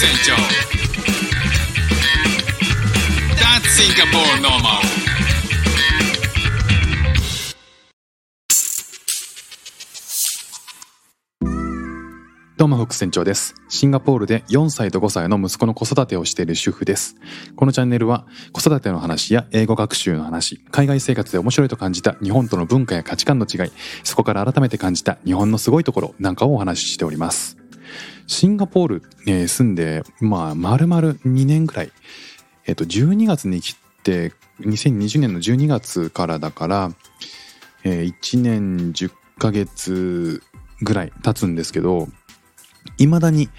船長 That's Singapore normal どうも、副船長です。シンガポールで4歳と5歳の息子の子育てをしている主婦です。このチャンネルは子育ての話や英語学習の話、海外生活で面白いと感じた日本との文化や価値観の違い、そこから改めて感じた日本のすごいところなんかをお話ししております。シンガポール、えー住んで、まあ、丸々2年くらい。えっ、と、12月に来て、2020年の12月からだから、えー1年10ヶ月ぐらい経つんですけど、いまだに、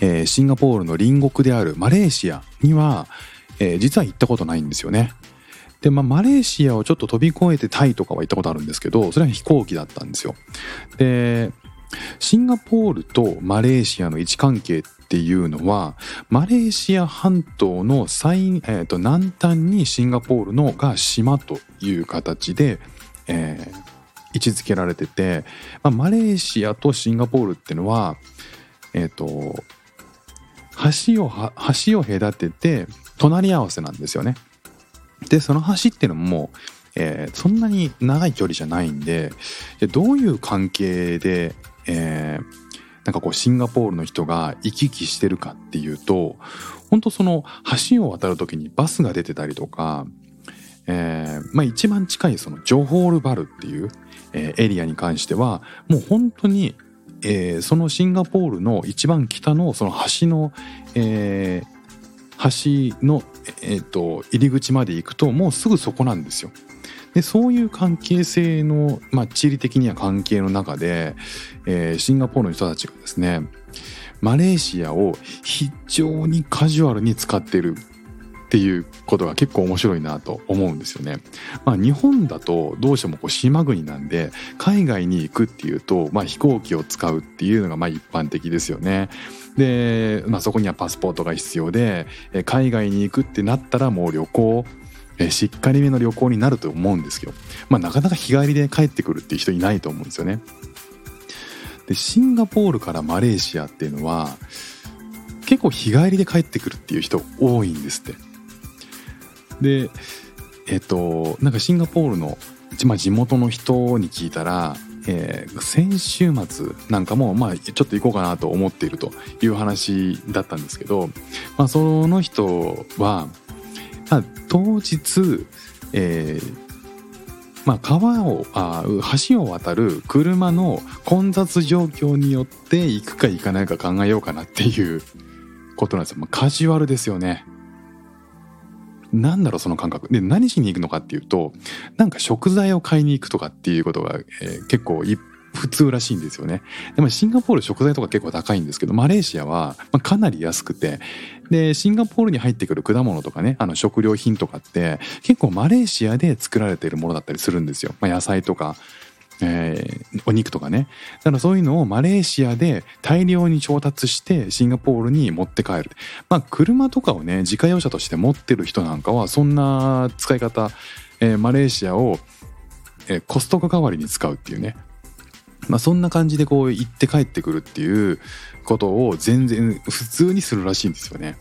えーシンガポールの隣国であるマレーシアには、えー実は行ったことないんですよね。で、まあ、マレーシアをちょっと飛び越えてタイとかは行ったことあるんですけど、それは飛行機だったんですよ。で、シンガポールとマレーシアの位置関係っていうのは、マレーシア半島の最、えーと南端にシンガポールのが島という形で、えー位置づけられてて、まあ、マレーシアとシンガポールっていうのは、えっ、と、橋を、橋を隔てて、隣り合わせなんですよね。で、その橋っていうのも、えーそんなに長い距離じゃないん、でどういう関係で、えーなんかこうシンガポールの人が行き来してるかっていうと、本当その橋を渡るときにバスが出てたりとか、えーまあ一番近いそのジョホールバルっていう、えーエリアに関しては、もう本当にえーそのシンガポールの一番北のその橋の、え橋の、えーと入り口まで行くともうすぐそこなんですよ。でそういう関係性の、まあ、地理的には関係の中で、えーシンガポールの人たちがですねマレーシアを非常にカジュアルに使ってるっていうことが結構面白いなと思うんですよね。まあ、日本だとどうしてもこう島国なんで海外に行くっていうと、まあ、飛行機を使うっていうのがまあ一般的ですよね。で、まあ、そこにはパスポートが必要で海外に行くってなったらもう旅行えしっかりめの旅行になると思うんですけど、まあ、なかなか日帰りで帰ってくるっていう人いないと思うんですよね。でシンガポールからマレーシアっていうのは結構日帰りで帰ってくるっていう人多いんですって。でえっとなんかシンガポールの、まあ、地元の人に聞いたら、えー先週末なんかもまあちょっと行こうかなと思っているという話だったんですけど、まあ、その人は、まあ、当日、えーまあ、川をあ橋を渡る車の混雑状況によって行くか行かないか考えようかなっていうことなんですよ。まあ、カジュアルですよね。なんだろうその感覚で何しに行くのかっていうとなんか食材を買いに行くとかっていうことが、えー結構い普通らしいんですよね。でもシンガポール食材とか結構高いんですけどマレーシアは、かなり安くて。でシンガポールに入ってくる果物とかねあの食料品とかって結構マレーシアで作られているものだったりするんですよ、まあ、野菜とかえーお肉とかね。だからそういうのをマレーシアで大量に調達してシンガポールに持って帰る。まあ車とかをね自家用車として持ってる人なんかはそんな使い方、えーマレーシアを、えーコストコ代わりに使うっていうね。まあそんな感じでこう行って帰ってくるっていうことを全然普通にするらしいんですよね。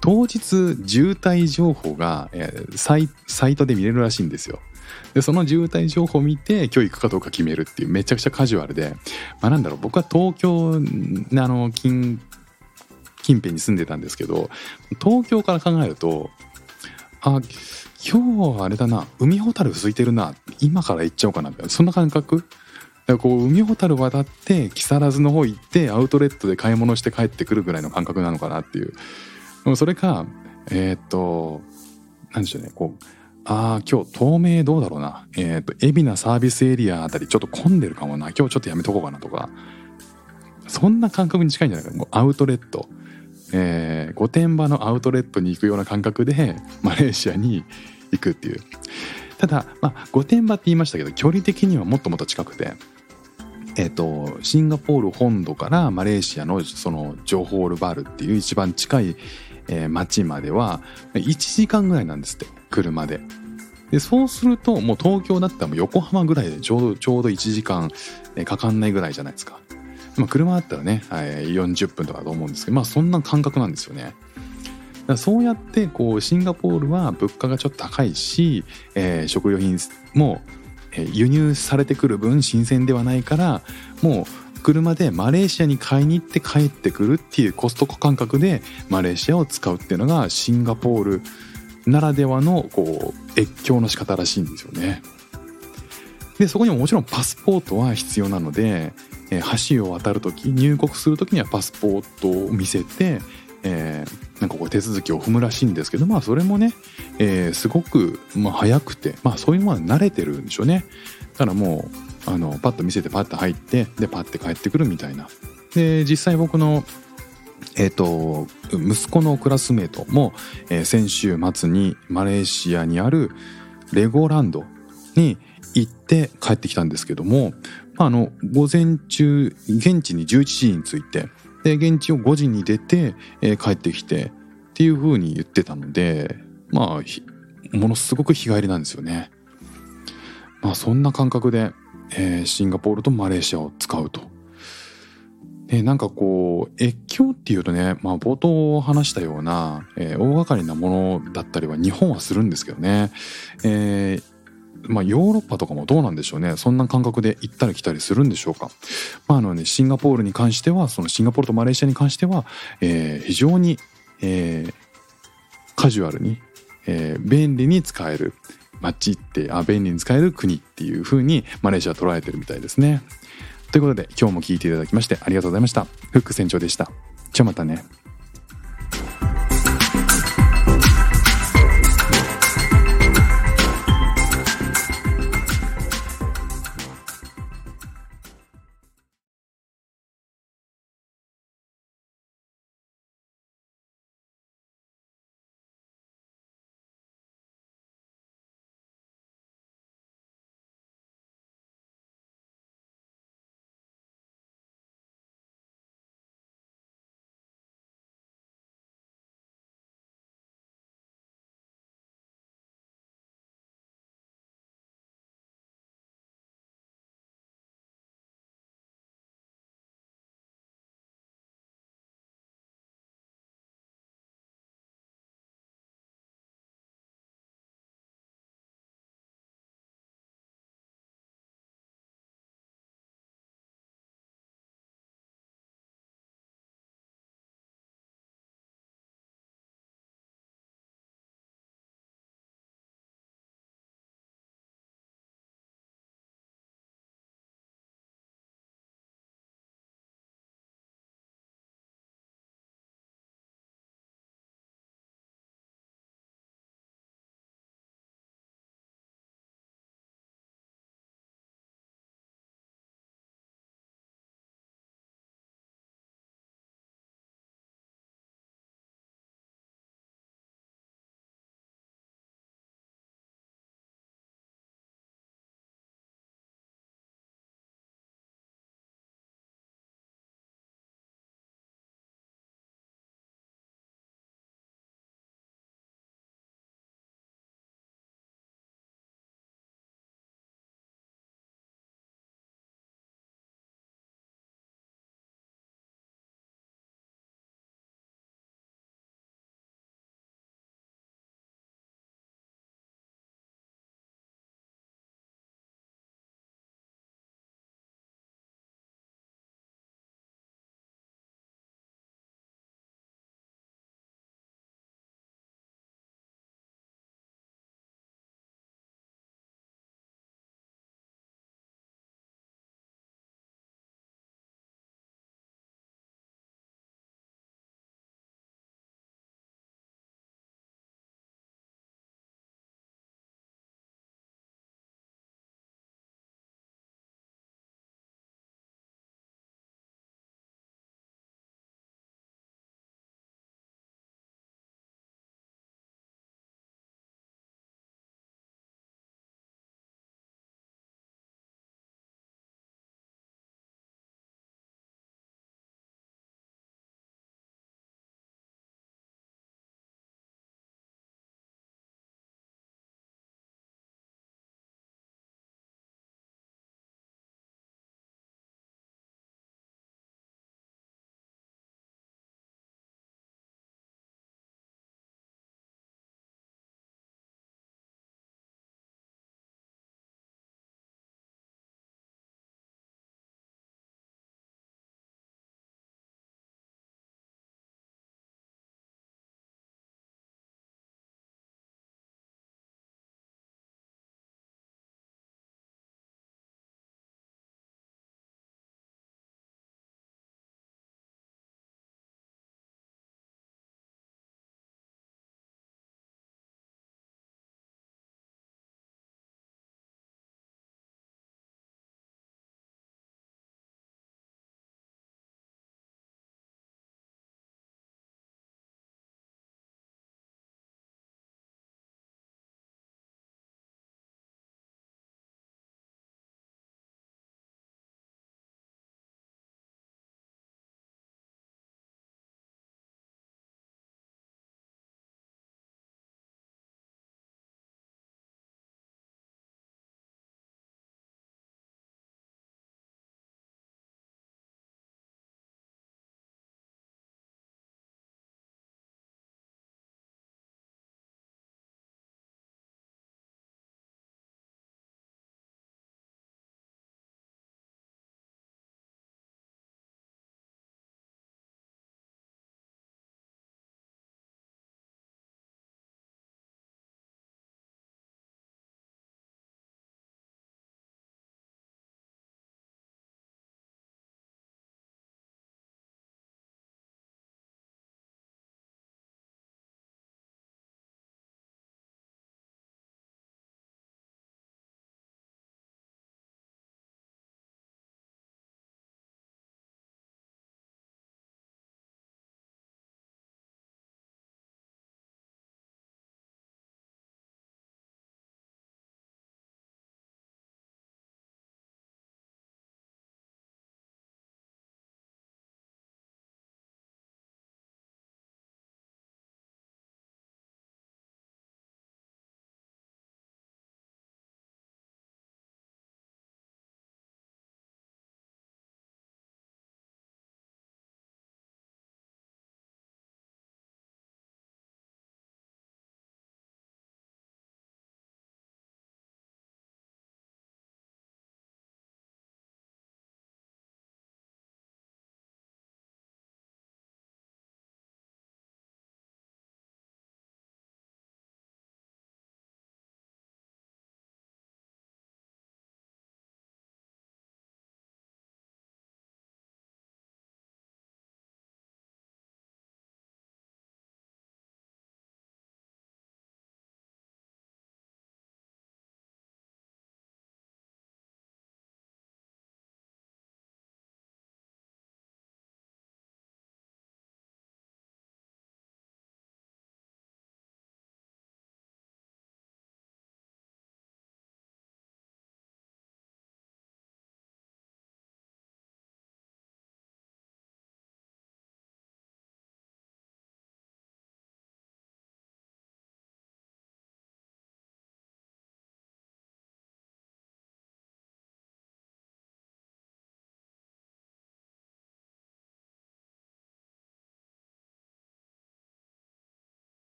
当日渋滞情報が、えサイトで見れるらしいんですよ。でその渋滞情報を見て今日行くかどうか決めるっていうめちゃくちゃカジュアルで。まあなんだろう僕は東京あの近近辺に住んでたんですけど東京から考えるとあ今日はあれだな海ほたる空いてるな今から行っちゃおうかなみたいなそんな感覚？だこう海ほたる渡って木更津の方行ってアウトレットで買い物して帰ってくるぐらいの感覚なのかなっていう。でもそれかえーっとなんでしょうねこうああ今日東名どうだろうな。えーっと海老名サービスエリアあたりちょっと混んでるかもな。今日ちょっとやめとこうかなとか。そんな感覚に近いんじゃないかな。もうアウトレット。えー御殿場のアウトレットに行くような感覚でマレーシアに行くっていう。ただ、まあ、御殿場って言いましたけど距離的にはもっともっと近くて。えっ、とシンガポール本土からマレーシアのそのジョホールバールっていう一番近い、えー町までは1時間ぐらいなんですって車で。でそうするともう東京だったらもう横浜ぐらいでちょうどちょうど1時間かかんないぐらいじゃないですか。まあ、車だったらね、はい、40分とかだと思うんですけどまあそんな感覚なんですよね。そうやってこうシンガポールは物価がちょっと高いし、えー、食料品も輸入されてくる分新鮮ではないからもう車でマレーシアに買いに行って帰ってくるっていうコストコ感覚でマレーシアを使うっていうのがシンガポールならではのこう越境の仕方らしいんですよね。でそこにももちろんパスポートは必要なので、え、橋を渡る時入国する時にはパスポートを見せて、えー、なんかこう手続きを踏むらしいんですけどまあそれもね、えー、すごく、まあ、早くてまあそういうものは慣れてるんでしょうね。だからもうあのパッと見せてパッと入ってでパッて帰ってくるみたいな。で実際僕のえっ、ー、と息子のクラスメートも、えー、先週末にマレーシアにあるレゴランドに行って帰ってきたんですけども、まあ、あの午前中現地に11時に着いてで現地を5時に出て、えー、帰ってきてっていう風に言ってたのでまあものすごく日帰りなんですよね。まあそんな感覚で、えー、シンガポールとマレーシアを使うと。でなんかこう越境っていうとね、まあ、冒頭話したような、えー、大掛かりなものだったりは日本はするんですけどね、えー、まあ、ヨーロッパとかもどうなんでしょうねそんな感覚で行ったり来たりするんでしょうか、まああのね、シンガポールに関してはそのシンガポールとマレーシアに関しては、えー、非常に、えー、カジュアルに、えー、便利に使える街ってあ便利に使える国っていう風にマレーシアは捉えてるみたいですね。ということで今日も聞いていただきましてありがとうございました。フック船長でした。じゃあまたね。